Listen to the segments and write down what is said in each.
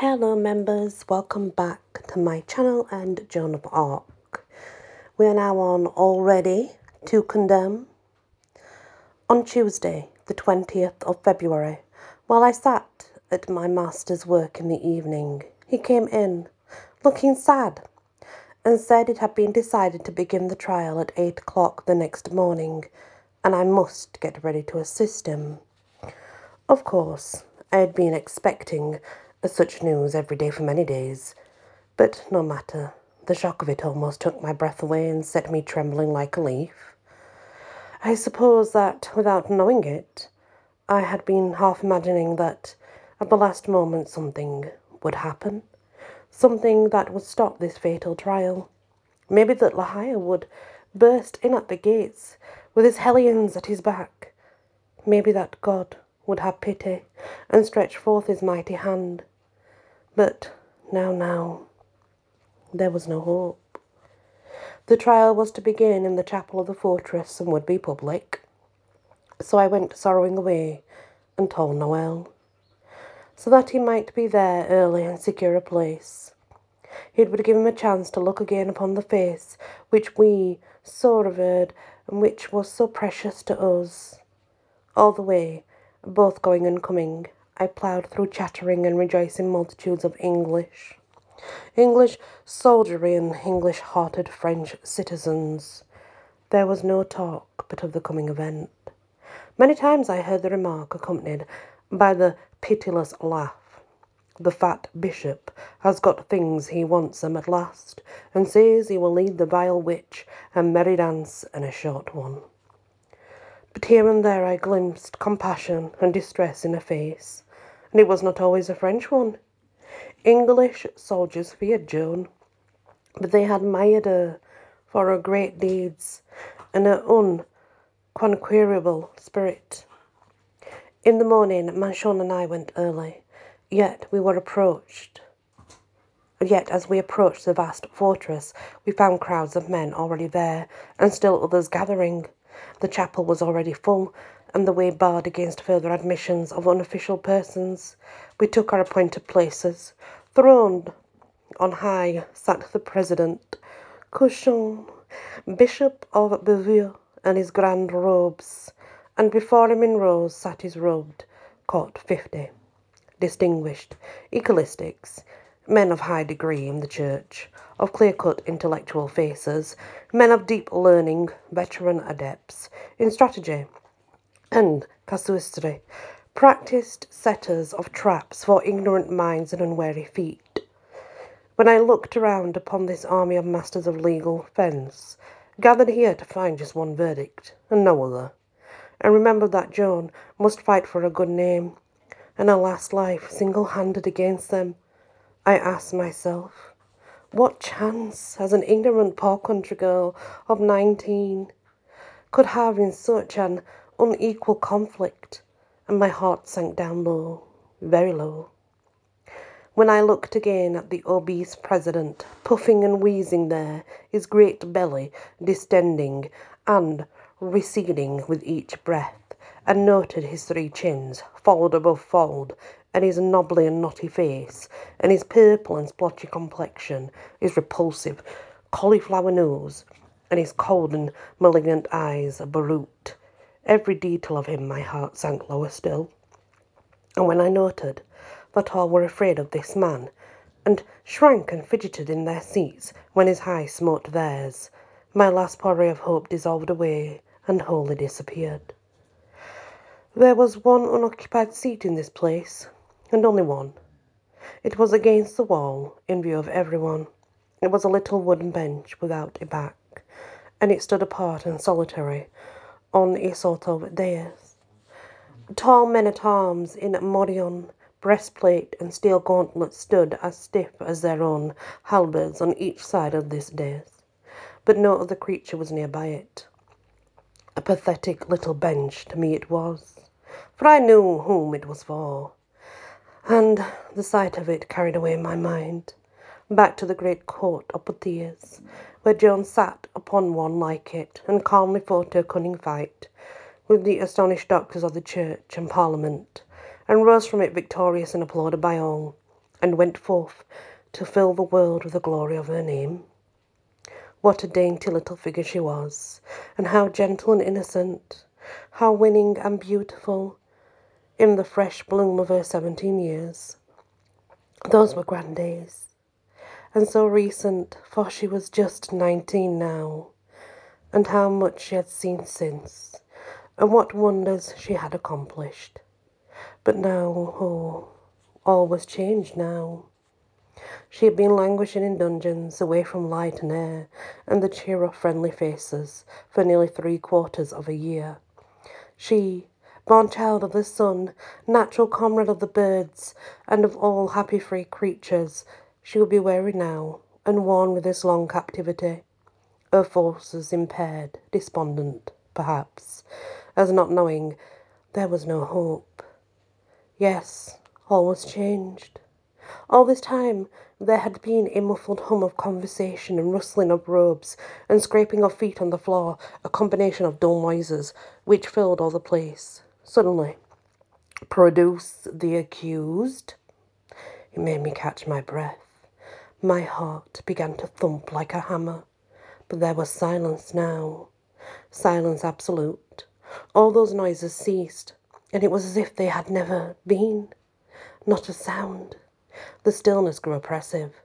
Hello members, welcome back to my channel and Joan of Arc. We are now on Already to Condemn. On Tuesday, the 20th of February, while I sat at my master's work in the evening, he came in, looking sad, and said it had been decided to begin the trial at 8 o'clock the next morning, and I must get ready to assist him. Of course, I had been expecting such news every day for many days, but no matter. The shock of it almost took my breath away and set me trembling like a leaf. I suppose that, without knowing it, I had been half imagining that at the last moment something would happen, something that would stop this fatal trial. Maybe that La Hire would burst in at the gates with his hellions at his back. Maybe that God would have pity and stretch forth his mighty hand. But now, now, there was no hope. The trial was to begin in the chapel of the fortress and would be public. So I went sorrowing away and told Noel, so that he might be there early and secure a place. It would give him a chance to look again upon the face which we so revered and which was so precious to us. All the way both going and coming, I ploughed through chattering and rejoicing multitudes of English, English soldiery and English hearted French citizens. There was no talk but of the coming event. Many times I heard the remark accompanied by the pitiless laugh. The fat bishop has got things he wants them at last, and says he will lead the vile witch a merry dance and a short one but here and there I glimpsed compassion and distress in a face, and it was not always a French one. English soldiers feared Joan, but they admired her for her great deeds and her unconquerable spirit. In the morning, Manchon and I went early, yet we were approached. Yet, as we approached the vast fortress, we found crowds of men already there, and still others gathering. The chapel was already full, and the way barred against further admissions of unofficial persons. We took our appointed places. Throned on high sat the president, Cauchon, Bishop of Béziers, in his grand robes, and before him in rows sat his robed court fifty distinguished ecclesiastics, men of high degree in the church, of clear cut intellectual faces, men of deep learning, veteran adepts in strategy and casuistry, practised setters of traps for ignorant minds and unwary feet. When I looked around upon this army of masters of legal fence, gathered here to find just one verdict and no other, and remembered that Joan must fight for a good name and her last life single handed against them, I asked myself, what chance has an ignorant poor country girl of nineteen could have in such an unequal conflict? And my heart sank down low, very low. When I looked again at the obese president, puffing and wheezing there, his great belly distending and receding with each breath, and noted his three chins, fold above fold, and his knobbly and knotty face, and his purple and splotchy complexion, his repulsive cauliflower nose, and his cold and malignant eyes, a brute. Every detail of him my heart sank lower still. And when I noted that all were afraid of this man, and shrank and fidgeted in their seats when his eye smote theirs, my last poor ray of hope dissolved away and wholly disappeared. There was one unoccupied seat in this place, and only one. It was against the wall, in view of everyone. It was a little wooden bench without a back, and it stood apart and solitary on a sort of dais. Tall men at arms in morion, breastplate, and steel gauntlets stood as stiff as their own halberds on each side of this dais, but no other creature was near by it. A pathetic little bench to me it was, for I knew whom it was for and the sight of it carried away my mind back to the great court of Poitiers, where Joan sat upon one like it, and calmly fought her cunning fight with the astonished doctors of the church and parliament, and rose from it victorious and applauded by all. and went forth to fill the world with the glory of her name. What a dainty little figure she was, and how gentle and innocent, how winning and beautiful in the fresh bloom of her seventeen years. Those were grand days, and so recent, for she was just nineteen now, and how much she had seen since, and what wonders she had accomplished. But now, oh, all was changed now. She had been languishing in dungeons, away from light and air, and the cheer of friendly faces, for nearly three quarters of a year. She, born child of the sun, natural comrade of the birds, and of all happy free creatures, she would be weary now, and worn with this long captivity, her forces impaired, despondent, perhaps, as not knowing there was no hope. Yes, all was changed. All this time there had been a muffled hum of conversation and rustling of robes and scraping of feet on the floor, a combination of dull noises which filled all the place. Suddenly, produce the accused. It made me catch my breath. My heart began to thump like a hammer. But there was silence now. Silence absolute. All those noises ceased, and it was as if they had never been. Not a sound. The stillness grew oppressive.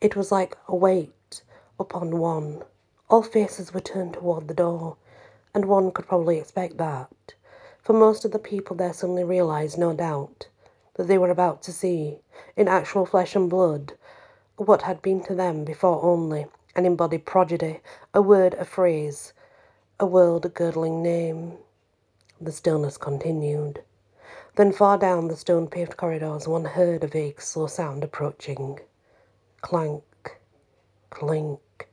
It was like a weight upon one. All faces were turned toward the door, and one could probably expect that, for most of the people there suddenly realized, no doubt, that they were about to see, in actual flesh and blood, what had been to them before only an embodied prodigy, a word, a phrase, a world-girdling name. The stillness continued. Then far down the stone-paved corridors one heard a vague slow sound approaching. Clank, clink,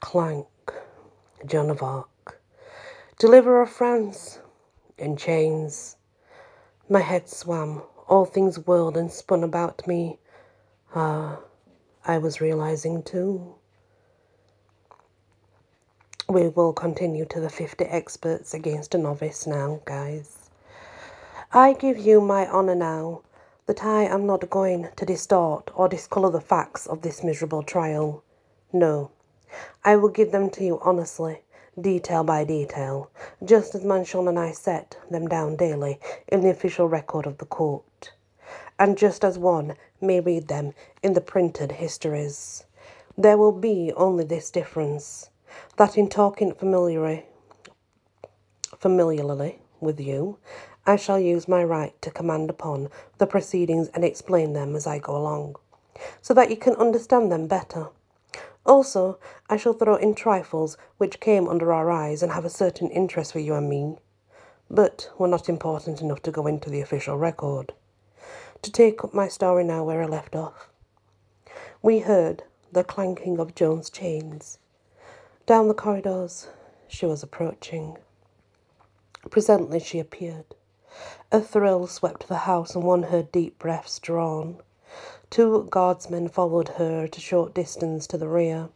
clank. Joan of Arc. Deliverer of France. In chains. My head swam. All things whirled and spun about me. Ah, I was realizing too. We will continue to the 50 experts against a novice now, guys. I give you my honour now that I am not going to distort or discolour the facts of this miserable trial. No, I will give them to you honestly, detail by detail, just as Manchon and I set them down daily in the official record of the court, and just as one may read them in the printed histories. There will be only this difference, that in talking familiarly, familiarly with you, I shall use my right to command upon the proceedings and explain them as I go along, so that you can understand them better. Also, I shall throw in trifles which came under our eyes and have a certain interest for you and me, but were not important enough to go into the official record. To take up my story now where I left off. We heard the clanking of Joan's chains. Down the corridors she was approaching. Presently she appeared. A thrill swept the house, and one heard deep breaths drawn. Two guardsmen followed her at a short distance to the rear.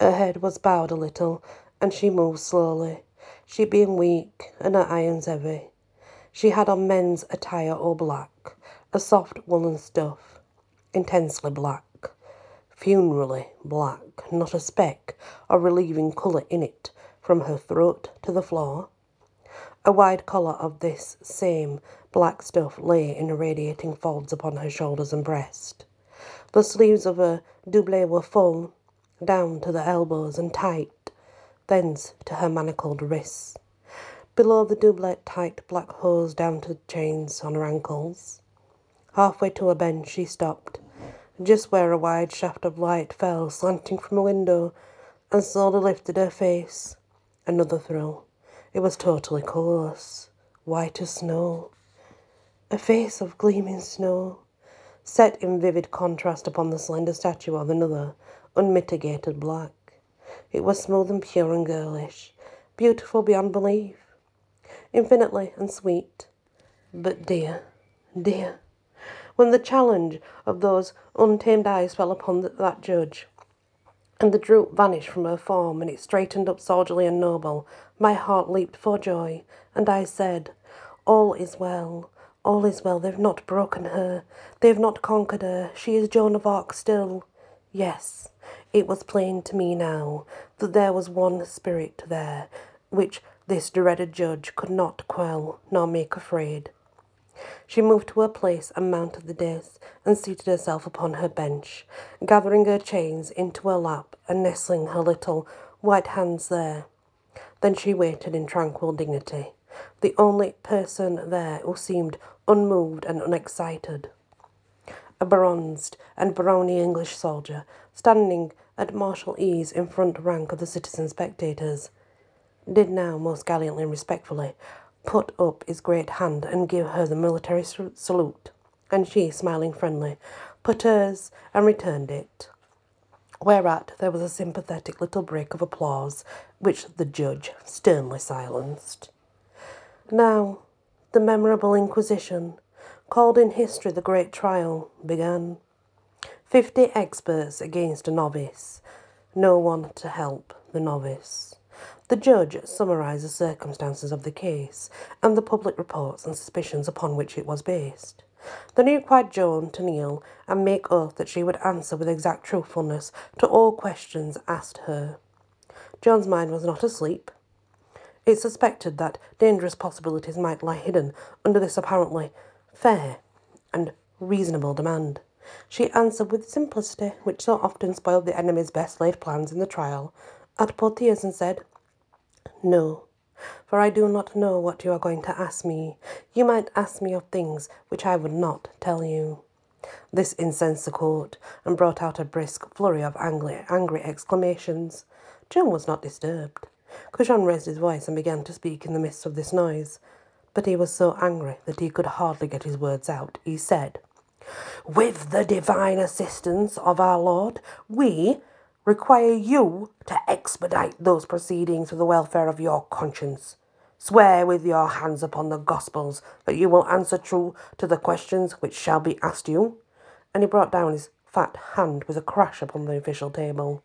Her head was bowed a little, and she moved slowly, she being weak and her irons heavy. She had on men's attire all black, a soft woolen stuff, intensely black, funerally black, not a speck of relieving colour in it from her throat to the floor. A wide collar of this same black stuff lay in radiating folds upon her shoulders and breast. The sleeves of her doublet were full, down to the elbows and tight, thence to her manacled wrists. Below the doublet tight black hose down to the chains on her ankles. Halfway to a bench she stopped, just where a wide shaft of light fell slanting from a window, and slowly lifted her face. Another thrill. It was totally colourless, white as snow. A face of gleaming snow, set in vivid contrast upon the slender statue of another, unmitigated black. It was smooth and pure and girlish, beautiful beyond belief, infinitely and sweet, but dear, dear. When the challenge of those untamed eyes fell upon that judge, and the droop vanished from her form, and it straightened up soldierly and noble. My heart leaped for joy, and I said, All is well, All is well. They've not broken her. They've not conquered her. She is Joan of Arc still. Yes, it was plain to me now that there was one spirit there which this dreaded judge could not quell nor make afraid. She moved to her place and mounted the dais and seated herself upon her bench, gathering her chains into her lap and nestling her little white hands there. Then she waited in tranquil dignity, the only person there who seemed unmoved and unexcited. A bronzed and brawny English soldier, standing at martial ease in front rank of the citizen spectators, did now most gallantly and respectfully put up his great hand and give her the military salute, and she, smiling friendly, put hers and returned it. Whereat there was a sympathetic little break of applause, which the judge sternly silenced. Now, the memorable Inquisition, called in history the Great Trial, began. Fifty experts against a novice, no one to help the novice. The judge summarised the circumstances of the case and the public reports and suspicions upon which it was based. Then he required Joan to kneel and make oath that she would answer with exact truthfulness to all questions asked her. Joan's mind was not asleep. It suspected that dangerous possibilities might lie hidden under this apparently fair and reasonable demand. She answered with simplicity, which so often spoiled the enemy's best laid plans in the trial, at Poitiers and said, no, for I do not know what you are going to ask me. You might ask me of things which I would not tell you. This incensed the court, and brought out a brisk flurry of angry, angry exclamations. Joan was not disturbed. Cauchon raised his voice and began to speak in the midst of this noise, but he was so angry that he could hardly get his words out. He said, With the divine assistance of our Lord, we, require you to expedite those proceedings for the welfare of your conscience. Swear with your hands upon the Gospels that you will answer true to the questions which shall be asked you. And he brought down his fat hand with a crash upon the official table.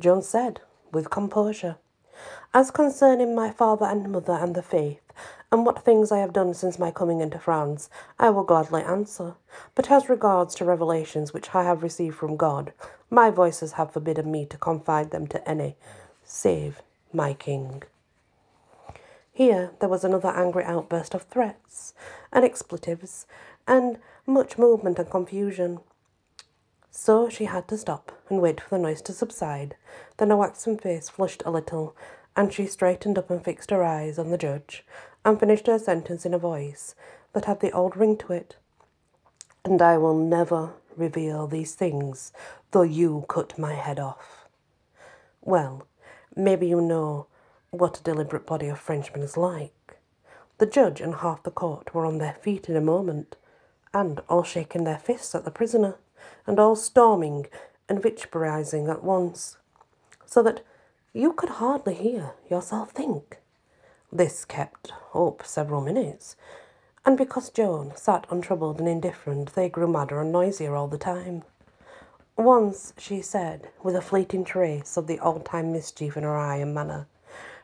Joan said, with composure, As concerning my father and mother and the faith, and what things I have done since my coming into France, I will gladly answer. But as regards to revelations which I have received from God, my voices have forbidden me to confide them to any, save my king. Here there was another angry outburst of threats and expletives, and much movement and confusion. So she had to stop and wait for the noise to subside. Then her waxen face flushed a little, and she straightened up and fixed her eyes on the judge, and finished her sentence in a voice that had the old ring to it. And I will never reveal these things, though you cut my head off. Well, maybe you know what a deliberate body of Frenchmen is like. The judge and half the court were on their feet in a moment, and all shaking their fists at the prisoner, and all storming and vituperating at once, so that you could hardly hear yourself think. This kept up several minutes, and because Joan sat untroubled and indifferent, they grew madder and noisier all the time. Once she said, with a fleeting trace of the old time mischief in her eye and manner,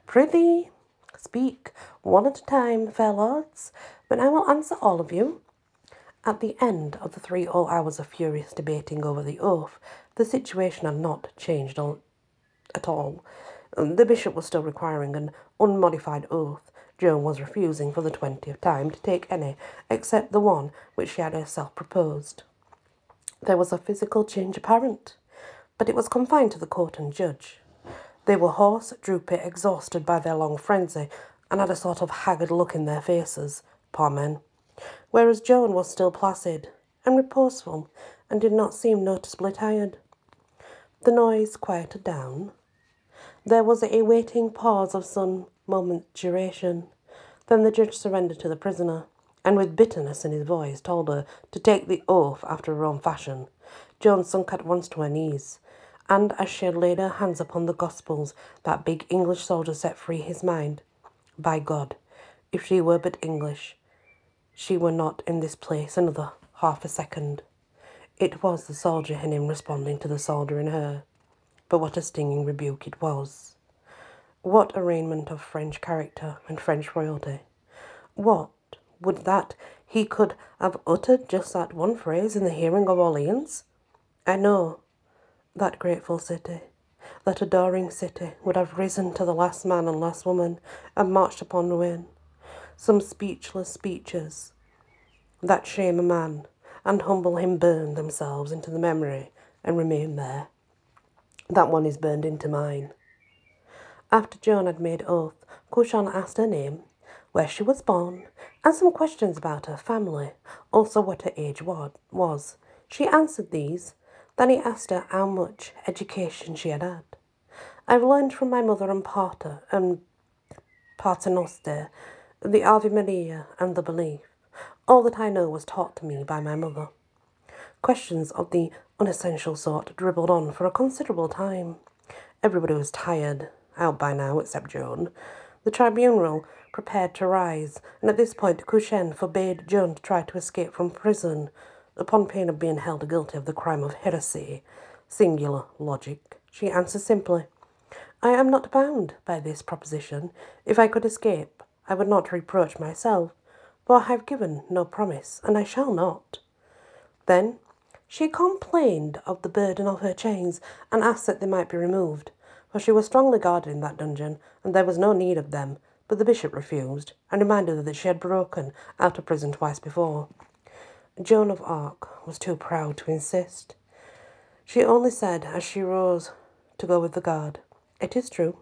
Prithee, speak one at a time, fair lords, but I will answer all of you. At the end of the three whole hours of furious debating over the oath, the situation had not changed at all. Um, the bishop was still requiring an unmodified oath. Joan was refusing for the twentieth time to take any except the one which she had herself proposed. There was a physical change apparent, but it was confined to the court and judge. They were hoarse, droopy, exhausted by their long frenzy, and had a sort of haggard look in their faces, poor men, whereas Joan was still placid and reposeful and did not seem noticeably tired. The noise quieted down, there was a waiting pause of some moments' duration. Then the judge surrendered to the prisoner, and with bitterness in his voice told her to take the oath after her own fashion. Joan sunk at once to her knees, and as she had laid her hands upon the Gospels, that big English soldier set free his mind. By God, if she were but English, she were not in this place another half a second. It was the soldier in him responding to the soldier in her but what a stinging rebuke it was. What arraignment of French character and French royalty! What would that he could have uttered just that one phrase in the hearing of Orleans? I know that grateful city, that adoring city, would have risen to the last man and last woman and marched upon Rouen. Some speechless speeches that shame a man and humble him burn themselves into the memory and remain there. That one is burned into mine. After Joan had made oath, Cauchon asked her name, where she was born, and some questions about her family, also what her age was. She answered these. Then he asked her how much education she had had. I've learned from my mother and Pater and Paternoster the Ave Maria and the belief. All that I know was taught to me by my mother. Questions of the unessential sort dribbled on for a considerable time. Everybody was tired, out by now except Joan. The tribunal prepared to rise, and at this point Cauchon forbade Joan to try to escape from prison, upon pain of being held guilty of the crime of heresy. Singular logic. She answered simply, I am not bound by this proposition. If I could escape, I would not reproach myself, for I have given no promise, and I shall not. Then she complained of the burden of her chains, and asked that they might be removed, for she was strongly guarded in that dungeon, and there was no need of them. But the bishop refused, and reminded her that she had broken out of prison twice before. Joan of Arc was too proud to insist. She only said, as she rose to go with the guard, It is true.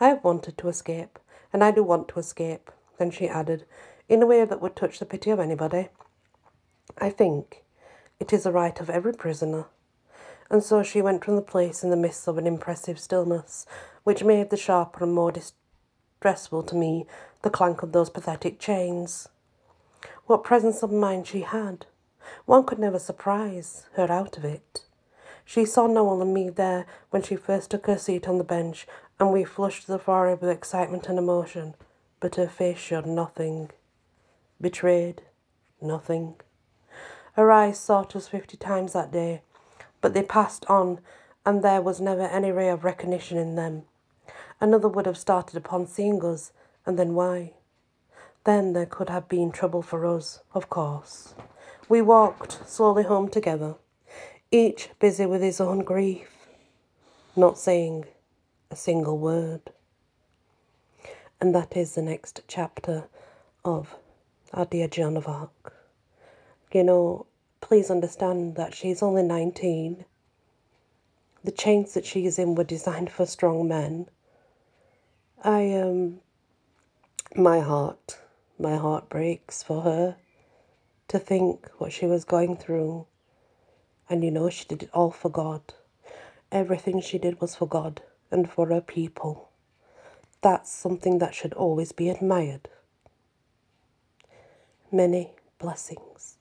I have wanted to escape, and I do want to escape. Then she added, in a way that would touch the pity of anybody. I think it is the right of every prisoner. And so she went from the place in the midst of an impressive stillness, which made the sharper and more distressful to me the clank of those pathetic chains. What presence of mind she had! One could never surprise her out of it. She saw Noel and me there when she first took her seat on the bench, and we flushed the forehead with excitement and emotion, but her face showed nothing betrayed, nothing. Her eyes sought us fifty times that day, but they passed on, and there was never any ray of recognition in them. Another would have started upon seeing us, and then why? Then there could have been trouble for us, of course. We walked slowly home together, each busy with his own grief, not saying a single word. And that is the next chapter of our dear Joan of Arc. You know, please understand that she's only 19. The chains that she is in were designed for strong men. I, um, my heart, my heart breaks for her to think what she was going through. And you know, she did it all for God. Everything she did was for God and for her people. That's something that should always be admired many blessings.